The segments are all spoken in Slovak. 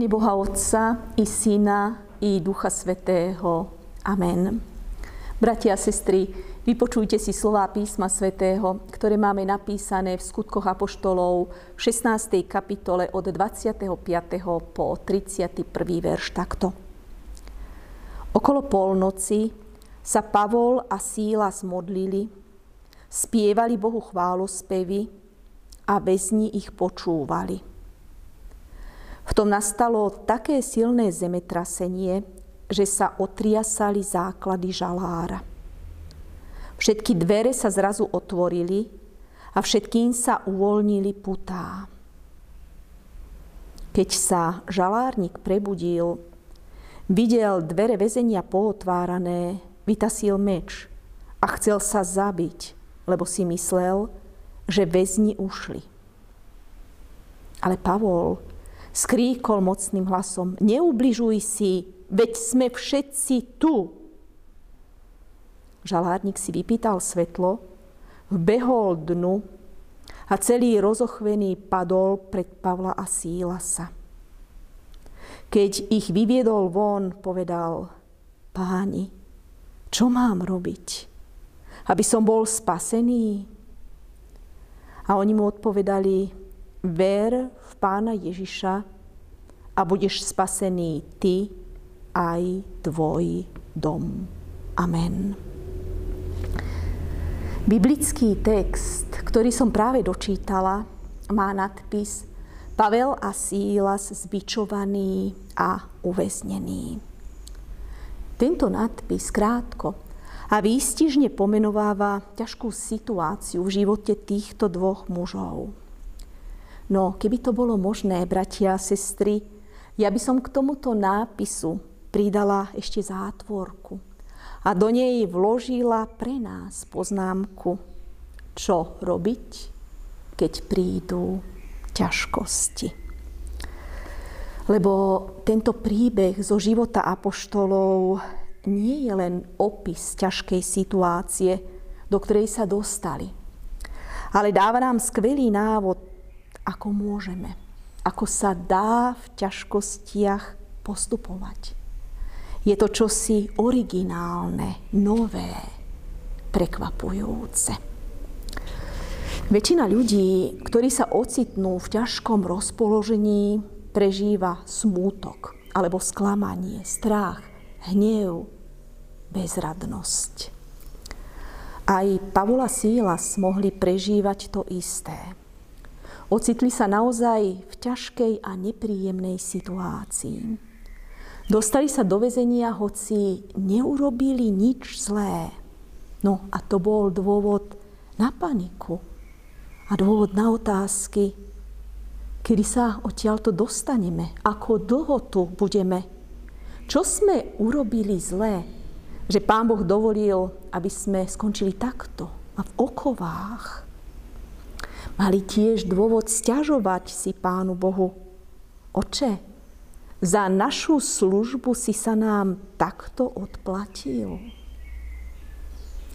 mene Boha Otca i Syna i Ducha Svetého. Amen. Bratia a sestry, vypočujte si slová písma Svetého, ktoré máme napísané v skutkoch Apoštolov v 16. kapitole od 25. po 31. verš takto. Okolo polnoci sa Pavol a Síla zmodlili, spievali Bohu chválospevy a väzni ich počúvali. V tom nastalo také silné zemetrasenie, že sa otriasali základy žalára. Všetky dvere sa zrazu otvorili a všetkým sa uvoľnili putá. Keď sa žalárnik prebudil, videl dvere väzenia pootvárané, vytasil meč a chcel sa zabiť, lebo si myslel, že väzni ušli. Ale Pavol skríkol mocným hlasom, neubližuj si, veď sme všetci tu. Žalárnik si vypýtal svetlo, vbehol dnu a celý rozochvený padol pred Pavla a Sílasa. Keď ich vyviedol von, povedal, páni, čo mám robiť, aby som bol spasený? A oni mu odpovedali, ver v pána Ježiša a budeš spasený ty aj tvoj dom. Amen. Biblický text, ktorý som práve dočítala, má nadpis Pavel a Sílas zbičovaný a uväznený. Tento nadpis krátko a výstižne pomenováva ťažkú situáciu v živote týchto dvoch mužov. No, keby to bolo možné, bratia a sestry, ja by som k tomuto nápisu pridala ešte zátvorku a do nej vložila pre nás poznámku, čo robiť, keď prídu ťažkosti. Lebo tento príbeh zo života apoštolov nie je len opis ťažkej situácie, do ktorej sa dostali, ale dáva nám skvelý návod ako môžeme, ako sa dá v ťažkostiach postupovať. Je to čosi originálne, nové, prekvapujúce. Väčšina ľudí, ktorí sa ocitnú v ťažkom rozpoložení, prežíva smútok alebo sklamanie, strach, hnev, bezradnosť. Aj Pavula Sílas mohli prežívať to isté. Ocitli sa naozaj v ťažkej a nepríjemnej situácii. Dostali sa do vezenia, hoci neurobili nič zlé. No a to bol dôvod na paniku a dôvod na otázky, kedy sa odtiaľto dostaneme, ako dlho tu budeme, čo sme urobili zlé, že Pán Boh dovolil, aby sme skončili takto a v okovách mali tiež dôvod stiažovať si Pánu Bohu. Oče, za našu službu si sa nám takto odplatil.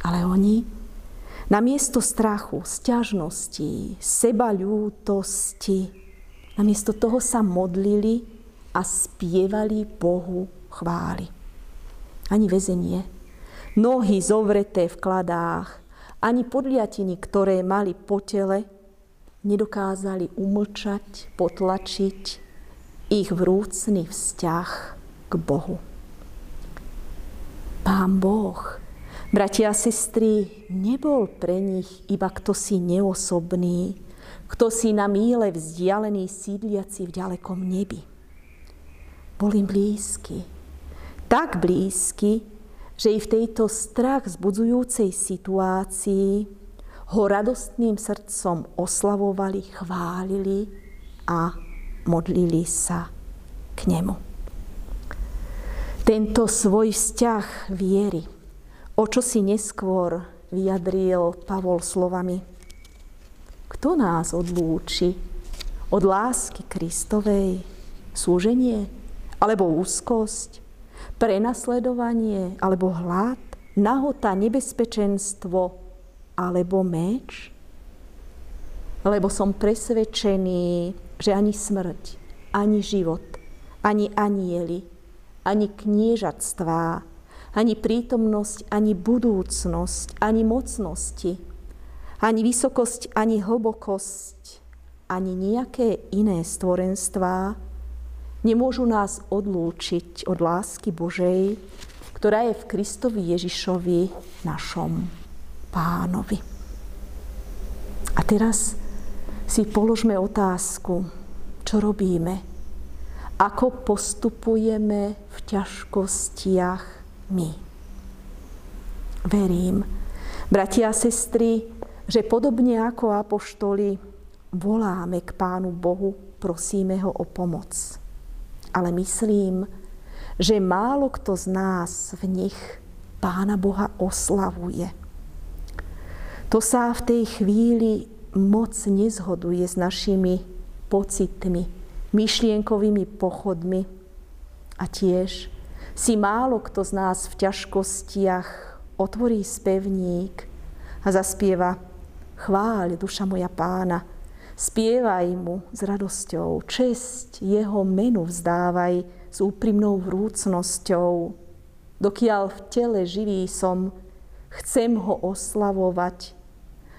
Ale oni namiesto strachu, stiažností, sebaľútosti, namiesto toho sa modlili a spievali Bohu chvály. Ani väzenie, nohy zovreté v kladách, ani podliatiny, ktoré mali po tele, nedokázali umlčať, potlačiť ich vrúcný vzťah k Bohu. Pán Boh, bratia a sestry, nebol pre nich iba kto si neosobný, kto si na míle vzdialený sídliaci v ďalekom nebi. Bol im blízky, tak blízky, že i v tejto strach zbudzujúcej situácii ho radostným srdcom oslavovali, chválili a modlili sa k nemu. Tento svoj vzťah viery, o čo si neskôr vyjadril Pavol slovami. Kto nás odlúči od lásky Kristovej? Súženie? Alebo úzkosť? Prenasledovanie? Alebo hlad? Nahota, nebezpečenstvo? Alebo meč? Lebo som presvedčený, že ani smrť, ani život, ani anieli, ani kniežatstvá, ani prítomnosť, ani budúcnosť, ani mocnosti, ani vysokosť, ani hlbokosť, ani nejaké iné stvorenstvá nemôžu nás odlúčiť od lásky Božej, ktorá je v Kristovi Ježišovi, našom pánovi. A teraz si položme otázku, čo robíme, ako postupujeme v ťažkostiach my. Verím, bratia a sestry, že podobne ako apoštoli voláme k Pánu Bohu, prosíme ho o pomoc. Ale myslím, že málo kto z nás v nich Pána Boha oslavuje. To sa v tej chvíli moc nezhoduje s našimi pocitmi, myšlienkovými pochodmi a tiež si málo kto z nás v ťažkostiach otvorí spevník a zaspieva Chváľ, duša moja pána, spievaj mu s radosťou, česť jeho menu vzdávaj s úprimnou vrúcnosťou. Dokiaľ v tele živý som, chcem ho oslavovať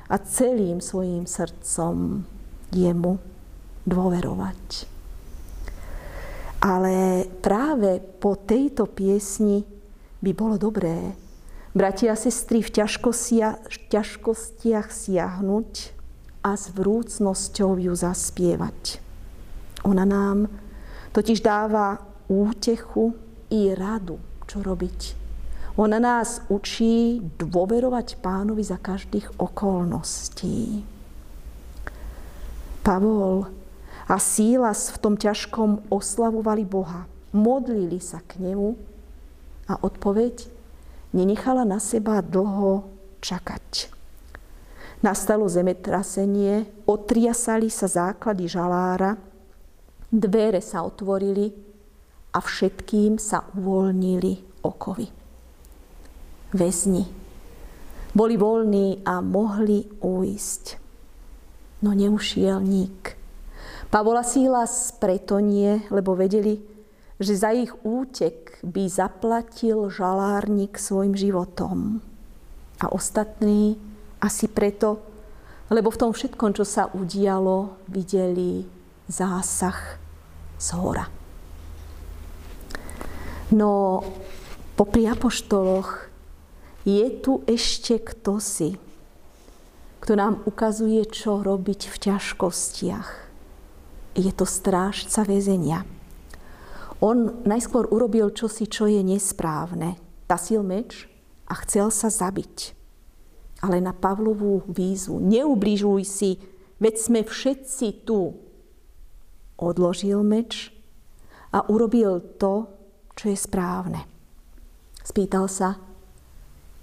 a celým svojim srdcom jemu dôverovať. Ale práve po tejto piesni by bolo dobré, bratia a sestry, v ťažkostiach siahnuť a s vrúcnosťou ju zaspievať. Ona nám totiž dáva útechu i radu, čo robiť ona nás učí dôverovať pánovi za každých okolností. Pavol a Sílas v tom ťažkom oslavovali Boha. Modlili sa k nemu a odpoveď nenechala na seba dlho čakať. Nastalo zemetrasenie, otriasali sa základy žalára, dvere sa otvorili a všetkým sa uvoľnili okovy väzni. Boli voľní a mohli uísť. No neušiel nik. Pavola Sílas preto nie, lebo vedeli, že za ich útek by zaplatil žalárnik svojim životom. A ostatní asi preto, lebo v tom všetkom, čo sa udialo, videli zásah z hora. No popri apoštoloch je tu ešte kto si, kto nám ukazuje, čo robiť v ťažkostiach. Je to strážca väzenia. On najskôr urobil čosi, čo je nesprávne. Tasil meč a chcel sa zabiť. Ale na Pavlovú výzvu, neubližuj si, veď sme všetci tu. Odložil meč a urobil to, čo je správne. Spýtal sa,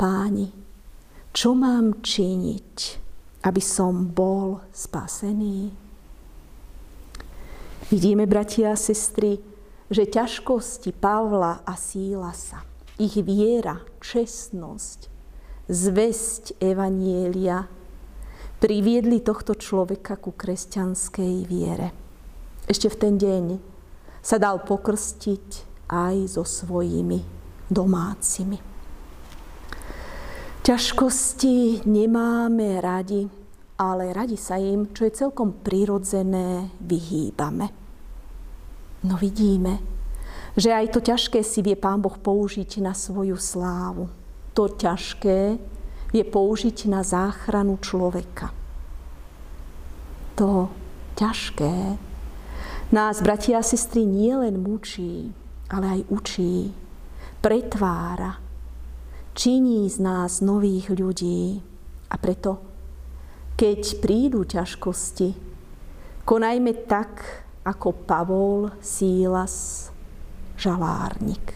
páni, čo mám činiť, aby som bol spasený? Vidíme, bratia a sestry, že ťažkosti Pavla a Sílasa, ich viera, čestnosť, zväzť Evanielia priviedli tohto človeka ku kresťanskej viere. Ešte v ten deň sa dal pokrstiť aj so svojimi domácimi. Ťažkosti nemáme radi, ale radi sa im, čo je celkom prirodzené, vyhýbame. No vidíme, že aj to ťažké si vie Pán Boh použiť na svoju slávu. To ťažké vie použiť na záchranu človeka. To ťažké nás, bratia a sestry, nielen mučí, ale aj učí, pretvára, činí z nás nových ľudí. A preto, keď prídu ťažkosti, konajme tak, ako Pavol Sílas, žalárnik.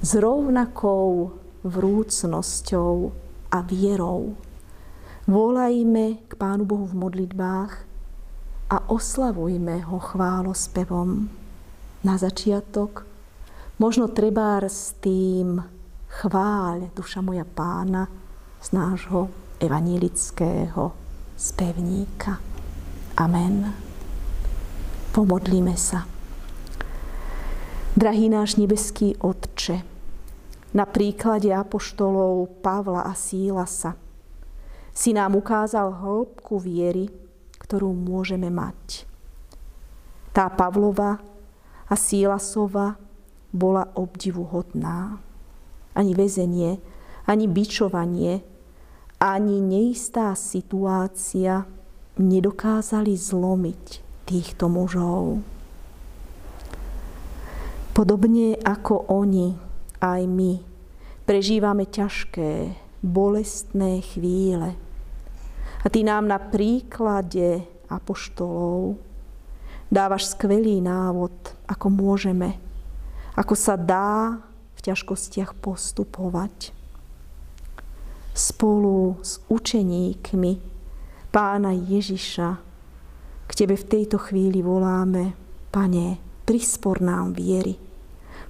S rovnakou vrúcnosťou a vierou volajme k Pánu Bohu v modlitbách a oslavujme ho chválospevom. Na začiatok možno trebár s tým chváľ, duša moja pána, z nášho evanílického spevníka. Amen. Pomodlíme sa. Drahý náš nebeský Otče, na príklade apoštolov Pavla a Sílasa si nám ukázal hĺbku viery, ktorú môžeme mať. Tá Pavlova a Sílasova bola obdivuhodná. Ani väzenie, ani bičovanie, ani neistá situácia nedokázali zlomiť týchto mužov. Podobne ako oni, aj my prežívame ťažké, bolestné chvíle. A ty nám na príklade apoštolov dávaš skvelý návod, ako môžeme, ako sa dá v ťažkostiach postupovať. Spolu s učeníkmi pána Ježiša k tebe v tejto chvíli voláme, Pane, prispor nám viery.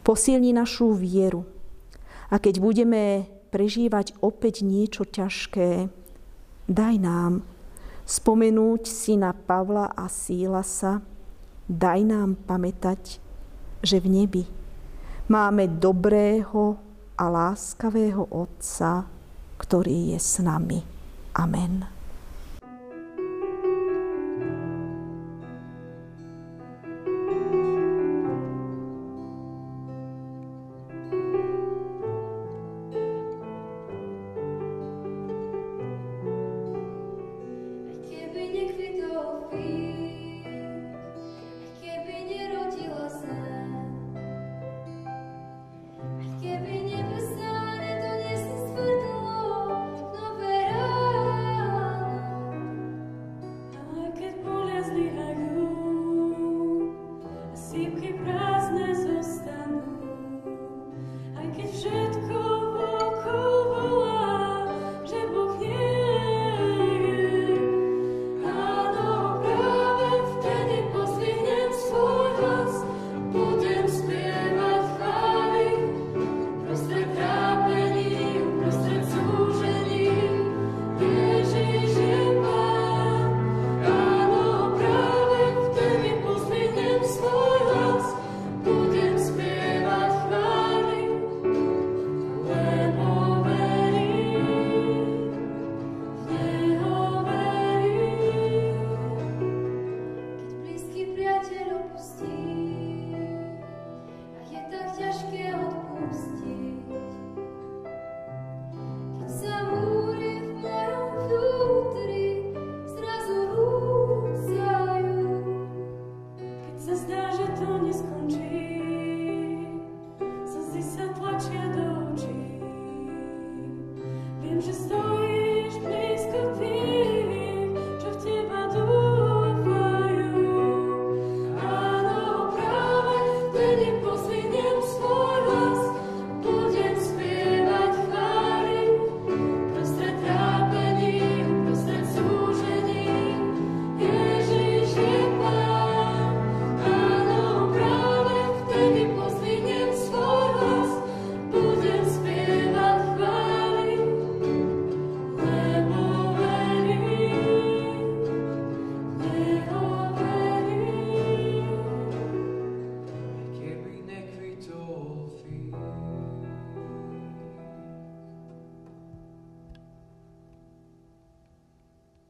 Posilni našu vieru. A keď budeme prežívať opäť niečo ťažké, daj nám spomenúť si na Pavla a Sílasa, daj nám pamätať, že v nebi máme dobrého a láskavého Otca, ktorý je s nami. Amen.